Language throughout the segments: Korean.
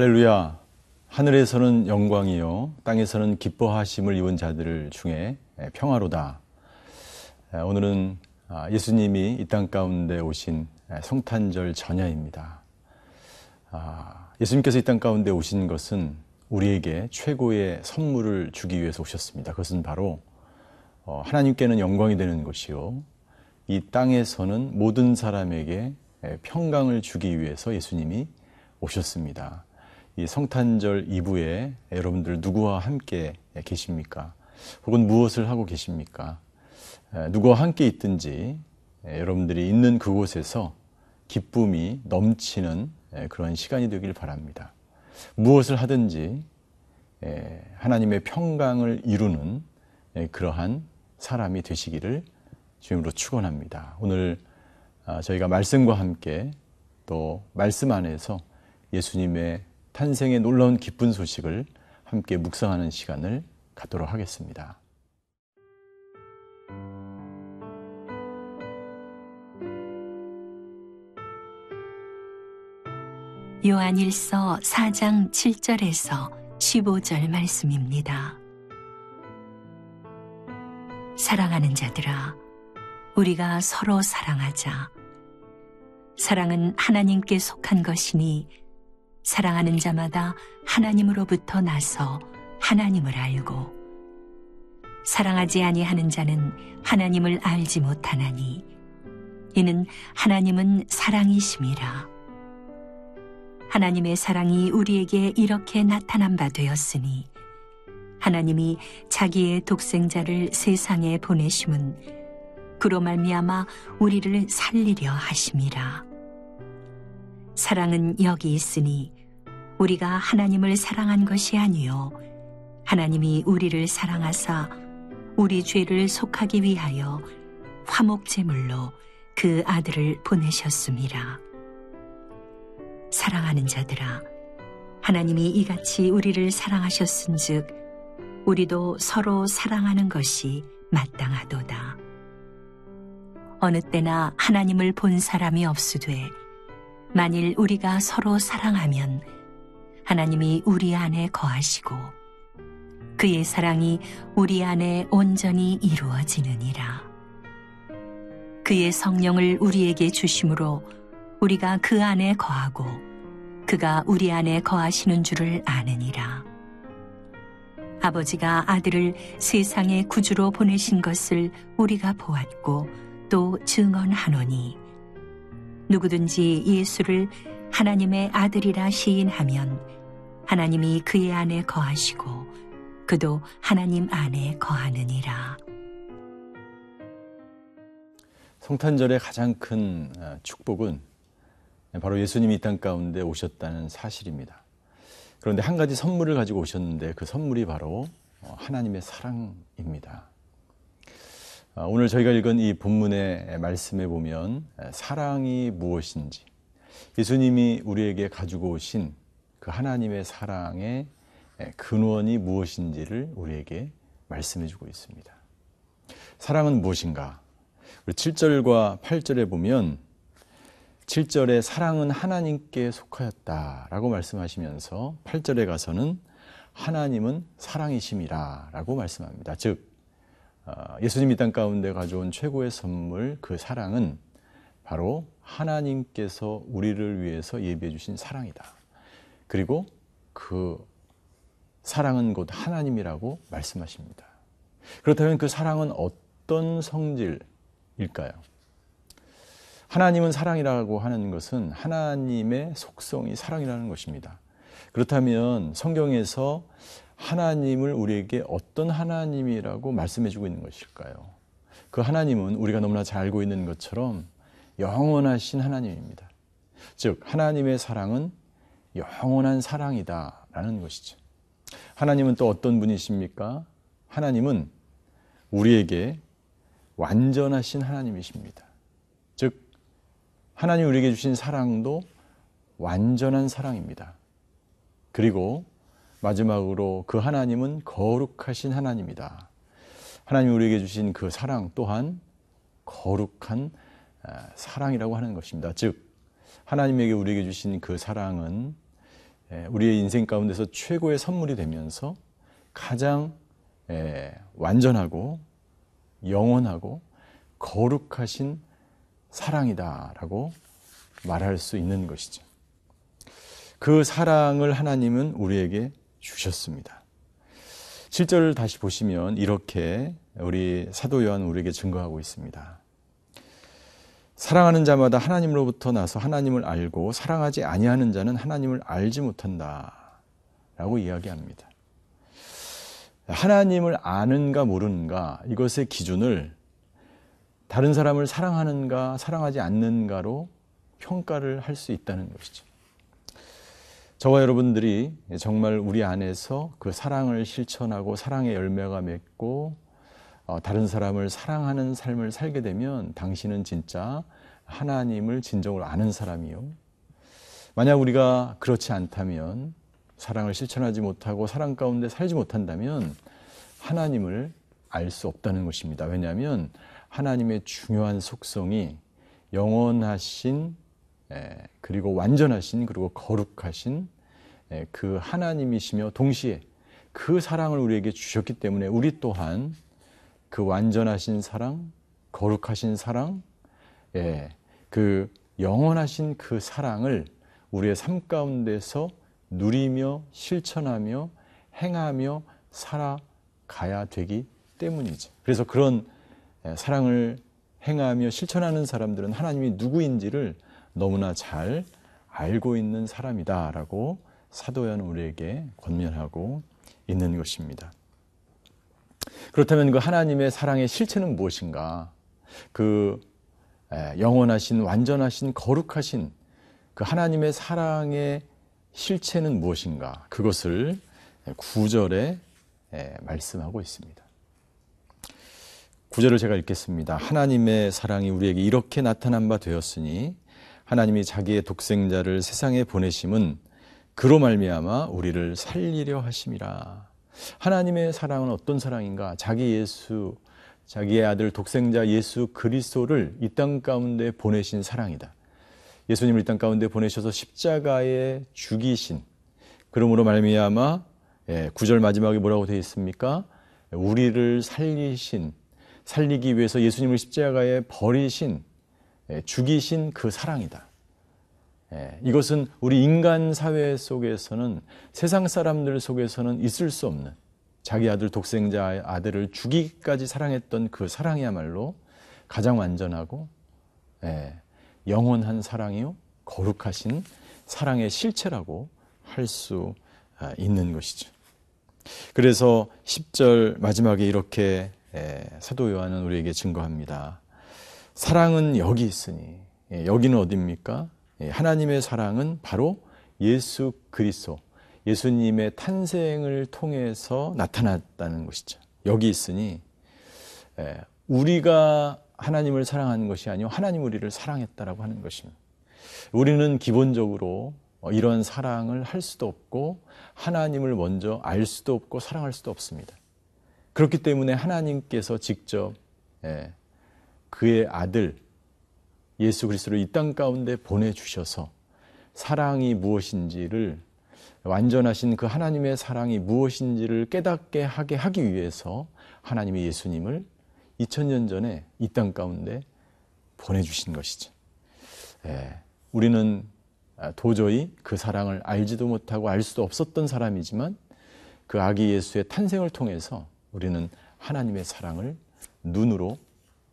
할렐루야. 하늘에서는 영광이요. 땅에서는 기뻐하심을 입은 자들 중에 평화로다. 오늘은 아, 예수님이 이 땅 가운데 오신 성탄절 전야입니다. 아, 예수님께서 이 땅 가운데 오신 것은 우리에게 최고의 선물을 주기 위해서 오셨습니다. 그것은 바로 어, 하나님께는 영광이 되는 것이요. 이 땅에서는 모든 사람에게 평강을 주기 위해서 예수님이 오셨습니다. 이 성탄절 이브에 여러분들 누구와 함께 계십니까? 혹은 무엇을 하고 계십니까? 누구와 함께 있든지 여러분들이 있는 그곳에서 기쁨이 넘치는 그런 시간이 되길 바랍니다. 무엇을 하든지 하나님의 평강을 이루는 그러한 사람이 되시기를 주임으로 축원합니다. 오늘 아, 저희가 말씀과 함께 또 말씀 안에서 예수님의 탄생의 놀라운 기쁜 소식을 함께 묵상하는 시간을 갖도록 하겠습니다. 요한일서 4장 7절에서 15절 말씀입니다. 사랑하는 자들아, 우리가 서로 사랑하자. 사랑은 하나님께 속한 것이니 사랑하는 자마다 하나님으로부터 나서 하나님을 알고 사랑하지 아니하는 자는 하나님을 알지 못하나니 이는 하나님은 사랑이심이라. 하나님의 사랑이 우리에게 이렇게 나타난 바 되었으니 하나님이 자기의 독생자를 세상에 보내심은 그로 말미암아 우리를 살리려 하심이라 사랑은 여기 있으니 우리가 하나님을 사랑한 것이 아니요 하나님이 우리를 사랑하사 우리 죄를 속하기 위하여 화목제물로 그 아들을 보내셨습니다. 사랑하는 자들아 하나님이 이같이 우리를 사랑하셨은즉 우리도 서로 사랑하는 것이 마땅하도다. 어느 때나 하나님을 본 사람이 없으되 만일 우리가 서로 사랑하면 하나님이 우리 안에 거하시고 그의 사랑이 우리 안에 온전히 이루어지느니라. 그의 성령을 우리에게 주심으로 우리가 그 안에 거하고 그가 우리 안에 거하시는 줄을 아느니라. 아버지가 아들을 세상의 구주로 보내신 것을 우리가 보았고 또 증언하노니 누구든지 예수를 하나님의 아들이라 시인하면 하나님이 그의 안에 거하시고 그도 하나님 안에 거하느니라. 성탄절의 가장 큰 어, 축복은 바로 예수님이 이 땅 가운데 오셨다는 사실입니다. 그런데 한 가지 선물을 가지고 오셨는데 그 선물이 바로 어, 하나님의 사랑입니다. 아, 오늘 저희가 읽은 이 본문의 말씀에 보면 사랑이 무엇인지 예수님이 우리에게 가지고 오신 그 하나님의 사랑의 근원이 무엇인지를 우리에게 말씀해 주고 있습니다. 사랑은 무엇인가? 7절과 8절에 보면 7절에 사랑은 하나님께 속하였다 라고 말씀하시면서 8절에 가서는 하나님은 사랑이심이라 라고 말씀합니다. 즉 어, 예수님이 땅 가운데 가져온 최고의 선물 그 사랑은 바로 하나님께서 우리를 위해서 예비해 주신 사랑이다. 그리고 그 사랑은 곧 하나님이라고 말씀하십니다. 그렇다면 그 사랑은 어떤 성질일까요? 하나님은 사랑이라고 하는 것은 하나님의 속성이 사랑이라는 것입니다. 그렇다면 성경에서 하나님을 우리에게 어떤 하나님이라고 말씀해 주고 있는 것일까요? 그 하나님은 우리가 너무나 잘 알고 있는 것처럼 영원하신 하나님입니다. 즉, 하나님의 사랑은 영원한 사랑이다라는 것이죠. 하나님은 또 어떤 분이십니까? 하나님은 우리에게 완전하신 하나님이십니다. 즉, 하나님 우리에게 주신 사랑도 완전한 사랑입니다. 그리고 마지막으로 그 하나님은 거룩하신 하나님이다. 하나님 우리에게 주신 그 사랑 또한 거룩한 아, 사랑이라고 하는 것입니다. 즉, 하나님에게 우리에게 주신 그 사랑은 예, 우리의 인생 가운데서 최고의 선물이 되면서 가장 예, 완전하고 영원하고 거룩하신 사랑이다라고 말할 수 있는 것이죠. 그 사랑을 하나님은 우리에게 주셨습니다. 7절을 다시 보시면 이렇게 우리 사도 요한 우리에게 증거하고 있습니다. 사랑하는 자마다 하나님으로부터 나서 하나님을 알고 사랑하지 아니하는 자는 하나님을 알지 못한다 라고 이야기합니다. 하나님을 아는가 모르는가 이것의 기준을 다른 사람을 사랑하는가 사랑하지 않는가로 평가를 할 수 있다는 것이죠. 저와 여러분들이 정말 우리 안에서 그 사랑을 실천하고 사랑의 열매가 맺고 어, 다른 사람을 사랑하는 삶을 살게 되면 당신은 진짜 하나님을 진정으로 아는 사람이요. 만약 우리가 그렇지 않다면 사랑을 실천하지 못하고 사랑 가운데 살지 못한다면 하나님을 알 수 없다는 것입니다. 왜냐하면 하나님의 중요한 속성이 영원하신 그리고 완전하신 그리고 거룩하신 그 하나님이시며 동시에 그 사랑을 우리에게 주셨기 때문에 우리 또한 그 완전하신 사랑, 거룩하신 사랑, 그 영원하신 그 사랑을 우리의 삶 가운데서 누리며 실천하며 행하며 살아가야 되기 때문이죠. 그래서 그런 사랑을 행하며 실천하는 사람들은 하나님이 누구인지를 너무나 잘 알고 있는 사람이다라고 사도연 우리에게 권면하고 있는 것입니다. 그렇다면 그 하나님의 사랑의 실체는 무엇인가? 그 영원하신 완전하신 거룩하신 그 하나님의 사랑의 실체는 무엇인가? 그것을 구절에 말씀하고 있습니다. 구절을 제가 읽겠습니다. 하나님의 사랑이 우리에게 이렇게 나타난 바 되었으니 하나님이 자기의 독생자를 세상에 보내심은 그로 말미암아 우리를 살리려 하심이라. 하나님의 사랑은 어떤 사랑인가? 자기 예수 자기의 아들 독생자 예수 그리스도를 이 땅 가운데 보내신 사랑이다. 예수님을 이 땅 가운데 보내셔서 십자가에 죽이신 그러므로 말미암아 예, 구절 마지막에 뭐라고 되어 있습니까? 우리를 살리신 살리기 위해서 예수님을 십자가에 버리신 예, 죽이신 그 사랑이다. 예, 이것은 우리 인간 사회 속에서는 세상 사람들 속에서는 있을 수 없는 자기 아들 독생자 아들을 죽이기까지 사랑했던 그 사랑이야말로 가장 완전하고 예, 영원한 사랑이요 거룩하신 사랑의 실체라고 할수 아, 있는 것이죠. 그래서 10절 마지막에 이렇게 예, 사도 요한은 우리에게 증거합니다. 사랑은 여기 있으니 예, 여기는 어디입니까? 예, 하나님의 사랑은 바로 예수 그리스도 예수님의 탄생을 통해서 나타났다는 것이죠. 여기 있으니 우리가 하나님을 사랑하는 것이 아니요 하나님 우리를 사랑했다라고 하는 것입니다. 우리는 기본적으로 이런 사랑을 할 수도 없고 하나님을 먼저 알 수도 없고 사랑할 수도 없습니다. 그렇기 때문에 하나님께서 직접 그의 아들 예수 그리스도를 이 땅 가운데 보내 주셔서 사랑이 무엇인지를 완전하신 그 하나님의 사랑이 무엇인지를 깨닫게 하게 하기 위해서 하나님이 예수님을 2000년 전에 이 땅 가운데 보내주신 것이죠. 예, 우리는 도저히 그 사랑을 알지도 못하고 알 수도 없었던 사람이지만 그 아기 예수의 탄생을 통해서 우리는 하나님의 사랑을 눈으로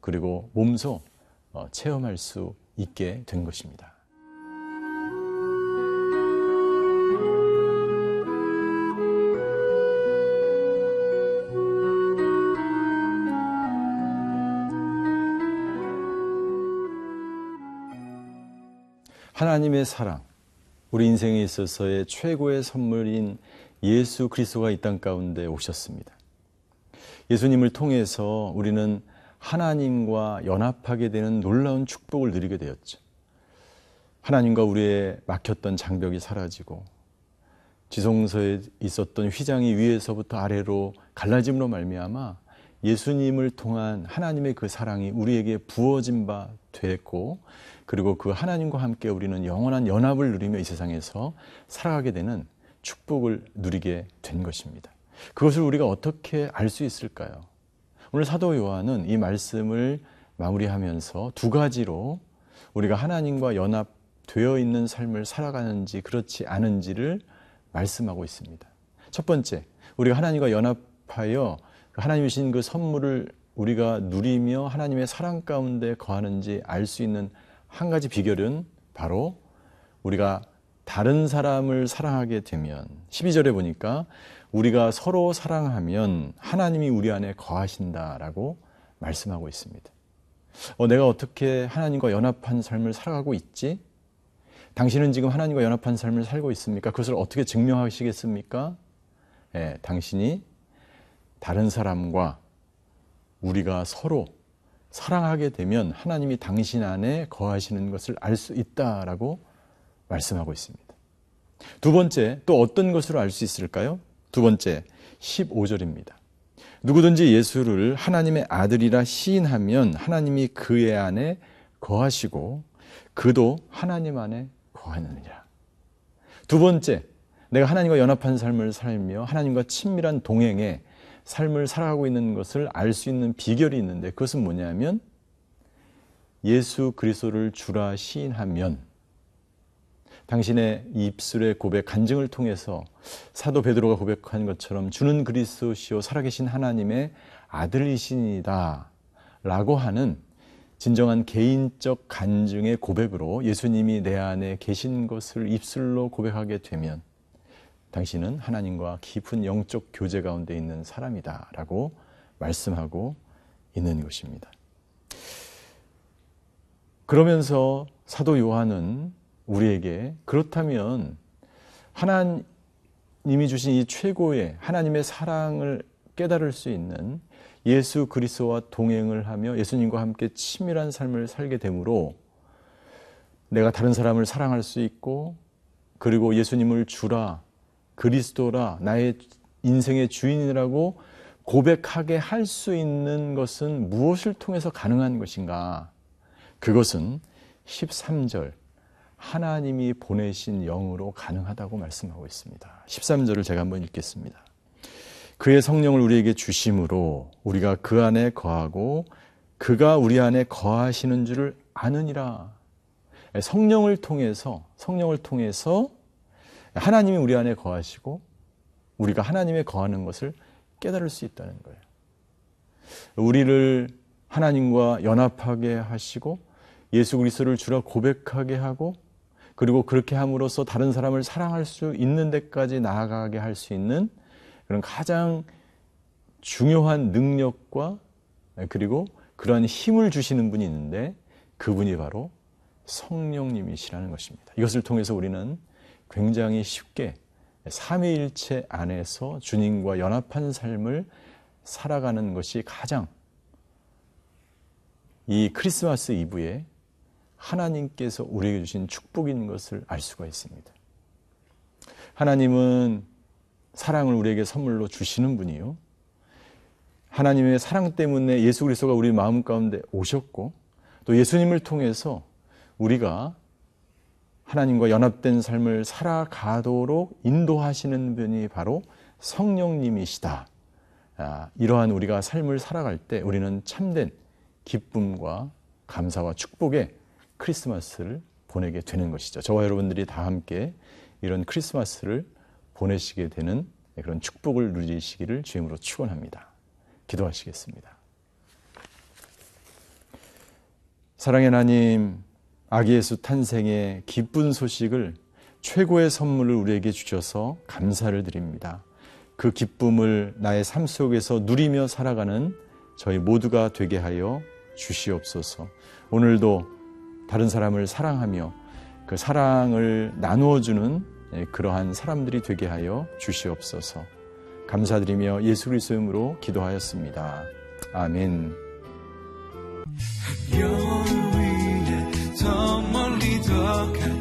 그리고 몸소 어, 체험할 수 있게 된 것입니다. 하나님의 사랑, 우리 인생에 있어서의 최고의 선물인 예수 그리스도가 이 땅 가운데 오셨습니다. 예수님을 통해서 우리는 하나님과 연합하게 되는 놀라운 축복을 누리게 되었죠. 하나님과 우리의 막혔던 장벽이 사라지고 지성소에 있었던 휘장이 위에서부터 아래로 갈라짐으로 말미암아 예수님을 통한 하나님의 그 사랑이 우리에게 부어진 바 됐고 그리고 그 하나님과 함께 우리는 영원한 연합을 누리며 이 세상에서 살아가게 되는 축복을 누리게 된 것입니다. 그것을 우리가 어떻게 알 수 있을까요? 오늘 사도 요한은 이 말씀을 마무리하면서 두 가지로 우리가 하나님과 연합되어 있는 삶을 살아가는지 그렇지 않은지를 말씀하고 있습니다. 첫 번째, 우리가 하나님과 연합하여 하나님이 주신 그 선물을 우리가 누리며 하나님의 사랑 가운데 거하는지 알 수 있는 한 가지 비결은 바로 우리가 다른 사람을 사랑하게 되면 12절에 보니까 우리가 서로 사랑하면 하나님이 우리 안에 거하신다라고 말씀하고 있습니다. 어, 내가 어떻게 하나님과 연합한 삶을 살아가고 있지? 당신은 지금 하나님과 연합한 삶을 살고 있습니까? 그것을 어떻게 증명하시겠습니까? 예, 당신이 다른 사람과 우리가 서로 사랑하게 되면 하나님이 당신 안에 거하시는 것을 알 수 있다라고 말씀하고 있습니다. 두 번째, 또 어떤 것으로 알 수 있을까요? 두 번째, 15절입니다. 누구든지 예수를 하나님의 아들이라 시인하면 하나님이 그의 안에 거하시고 그도 하나님 안에 거하느니라. 두 번째, 내가 하나님과 연합한 삶을 살며 하나님과 친밀한 동행에 삶을 살아가고 있는 것을 알 수 있는 비결이 있는데 그것은 뭐냐면 예수 그리스도를 주라 시인하면 당신의 입술의 고백 간증을 통해서 사도 베드로가 고백한 것처럼 주는 그리스도시요 살아계신 하나님의 아들이시니다라고 하는 진정한 개인적 간증의 고백으로 예수님이 내 안에 계신 것을 입술로 고백하게 되면 당신은 하나님과 깊은 영적 교제 가운데 있는 사람이다 라고 말씀하고 있는 것입니다. 그러면서 사도 요한은 우리에게 그렇다면 하나님이 주신 이 최고의 하나님의 사랑을 깨달을 수 있는 예수 그리스도와 동행을 하며 예수님과 함께 친밀한 삶을 살게 되므로 내가 다른 사람을 사랑할 수 있고 그리고 예수님을 주라 그리스도라 나의 인생의 주인이라고 고백하게 할 수 있는 것은 무엇을 통해서 가능한 것인가? 그것은 13절 하나님이 보내신 영으로 가능하다고 말씀하고 있습니다. 13절을 제가 한번 읽겠습니다. 그의 성령을 우리에게 주심으로 우리가 그 안에 거하고 그가 우리 안에 거하시는 줄을 아느니라. 성령을 통해서 성령을 통해서 하나님이 우리 안에 거하시고 우리가 하나님의 거하는 것을 깨달을 수 있다는 거예요. 우리를 하나님과 연합하게 하시고 예수 그리스도를 주라 고백하게 하고 그리고 그렇게 함으로써 다른 사람을 사랑할 수 있는 데까지 나아가게 할 수 있는 그런 가장 중요한 능력과 그리고 그러한 힘을 주시는 분이 있는데 그분이 바로 성령님이시라는 것입니다. 이것을 통해서 우리는 굉장히 쉽게 삼위일체 안에서 주님과 연합한 삶을 살아가는 것이 가장 이 크리스마스 이브에 하나님께서 우리에게 주신 축복인 것을 알 수가 있습니다. 하나님은 사랑을 우리에게 선물로 주시는 분이요. 하나님의 사랑 때문에 예수 그리스도가 우리 마음 가운데 오셨고 또 예수님을 통해서 우리가 하나님과 연합된 삶을 살아가도록 인도하시는 분이 바로 성령님이시다. 아, 이러한 우리가 삶을 살아갈 때 우리는 참된 기쁨과 감사와 축복의 크리스마스를 보내게 되는 것이죠. 저와 여러분들이 다 함께 이런 크리스마스를 보내시게 되는 그런 축복을 누리시기를 주임으로 축원합니다. 기도하시겠습니다. 사랑의 하나님, 아기 예수 탄생의 기쁜 소식을 최고의 선물을 우리에게 주셔서 감사를 드립니다. 그 기쁨을 나의 삶 속에서 누리며 살아가는 저희 모두가 되게 하여 주시옵소서. 오늘도 다른 사람을 사랑하며 그 사랑을 나누어주는 예, 그러한 사람들이 되게 하여 주시옵소서. 감사드리며 예수 그리스도 이름으로 기도하였습니다. 아멘. 더 멀리 더 가까이